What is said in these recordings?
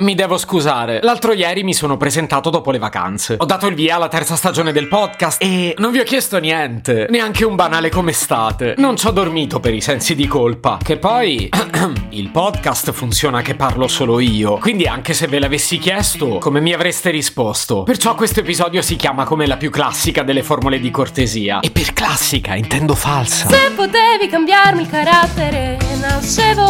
Mi devo scusare. L'altro ieri mi sono presentato dopo le vacanze. Ho dato il via alla terza stagione del podcast e non vi ho chiesto niente. Neanche un banale come state. Non ci ho dormito per i sensi di colpa. Che poi il podcast funziona che parlo solo io. Quindi anche se ve l'avessi chiesto, come mi avreste risposto? Perciò questo episodio si chiama come la più classica delle formule di cortesia. E per classica intendo falsa. Se potevi cambiarmi il carattere, nascevo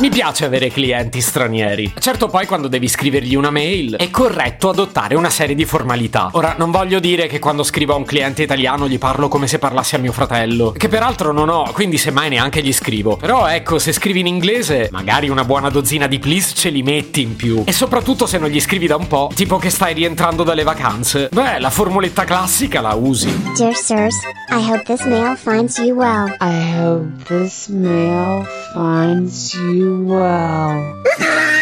Mi piace avere clienti stranieri. Certo poi quando devi scrivergli una mail è corretto adottare una serie di formalità. Ora non voglio dire che quando scrivo a un cliente italiano gli parlo come se parlassi a mio fratello, che peraltro non ho, quindi semmai neanche gli scrivo. Però ecco, se scrivi in inglese, magari una buona dozzina di please ce li metti in più. E soprattutto se non gli scrivi da un po', tipo che stai rientrando dalle vacanze. Beh, la formuletta classica la usi. Dear sirs, I hope this mail finds you well. I hope this mail finds you well.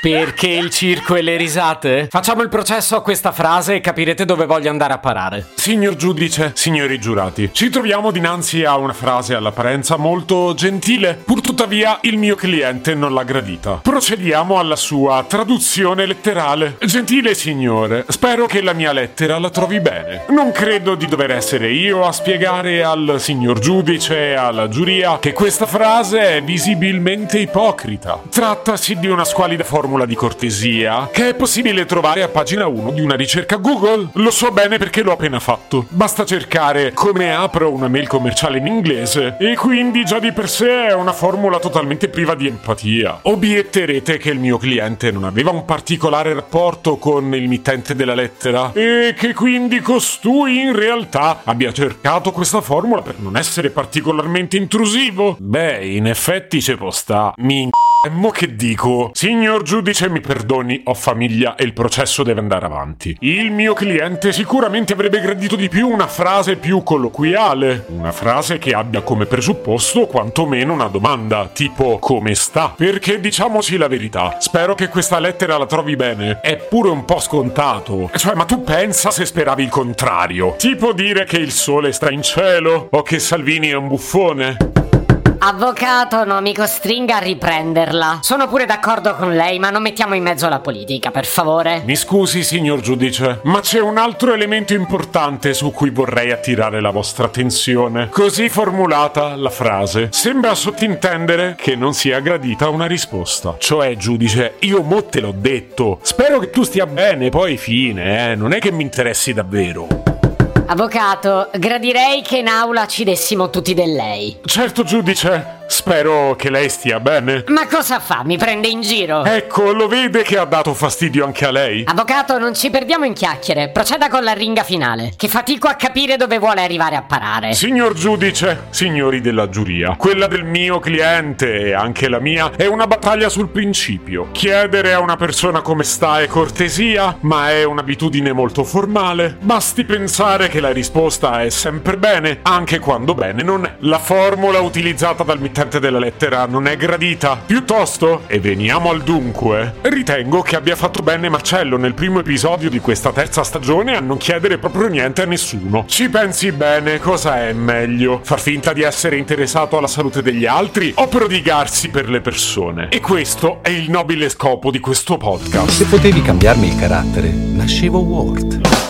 Perché il circo e le risate? Facciamo il processo a questa frase e capirete dove voglio andare a parare. Signor giudice, signori giurati, ci troviamo dinanzi a una frase all'apparenza molto gentile, pur tuttavia il mio cliente non l'ha gradita. Procediamo alla sua traduzione letterale. Gentile signore, spero che la mia lettera la trovi bene. Non credo di dover essere io a spiegare al signor giudice e alla giuria che questa frase è visibilmente ipocrita. Trattasi di una squalida formula di cortesia che è possibile trovare a pagina 1 di una ricerca Google. Lo so bene perché l'ho appena fatto. Basta cercare come apro una mail commerciale in inglese e quindi già di per sé è una formula totalmente priva di empatia. Obietterete che il mio cliente non aveva un particolare rapporto con il mittente della lettera e che quindi costui in realtà abbia cercato questa formula per non essere particolarmente intrusivo. Beh, in effetti ci può sta. Mi mo che dico? Signor giudice, mi perdoni, ho famiglia e il processo deve andare avanti. Il mio cliente sicuramente avrebbe gradito di più una frase più colloquiale, una frase che abbia come presupposto quantomeno una domanda, tipo come sta? Perché diciamoci la verità, spero che questa lettera la trovi bene. È pure un po' scontato. Cioè, ma tu pensa se speravi il contrario? Tipo dire che il sole sta in cielo o che Salvini è un buffone? Avvocato, non mi costringa a riprenderla. Sono pure d'accordo con lei, ma non mettiamo in mezzo la politica, per favore. Mi scusi, signor giudice, ma c'è un altro elemento importante su cui vorrei attirare la vostra attenzione. Così formulata la frase sembra sottintendere che non sia gradita una risposta. Cioè, giudice, io mo te l'ho detto. Spero che tu stia bene, poi fine, eh. Non è che mi interessi davvero. Avvocato, gradirei che in aula ci dessimo tutti del lei. Certo, giudice. Spero che lei stia bene. Ma cosa fa? Mi prende in giro? Ecco, lo vede che ha dato fastidio anche a lei? Avvocato, non ci perdiamo in chiacchiere. Proceda con la ringa finale, che fatico a capire dove vuole arrivare a parare. Signor giudice, signori della giuria, quella del mio cliente e anche la mia è una battaglia sul principio. Chiedere a una persona come sta è cortesia, ma è un'abitudine molto formale. Basti pensare che la risposta è sempre bene, anche quando bene non è. La formula utilizzata dal mittente della lettera non è gradita. Piuttosto, e veniamo al dunque, ritengo che abbia fatto bene Marcello nel primo episodio di questa terza stagione a non chiedere proprio niente a nessuno. Ci pensi bene, cosa è meglio? Far finta di essere interessato alla salute degli altri o prodigarsi per le persone? E questo è il nobile scopo di questo podcast. Se potevi cambiarmi il carattere, nascevo Word.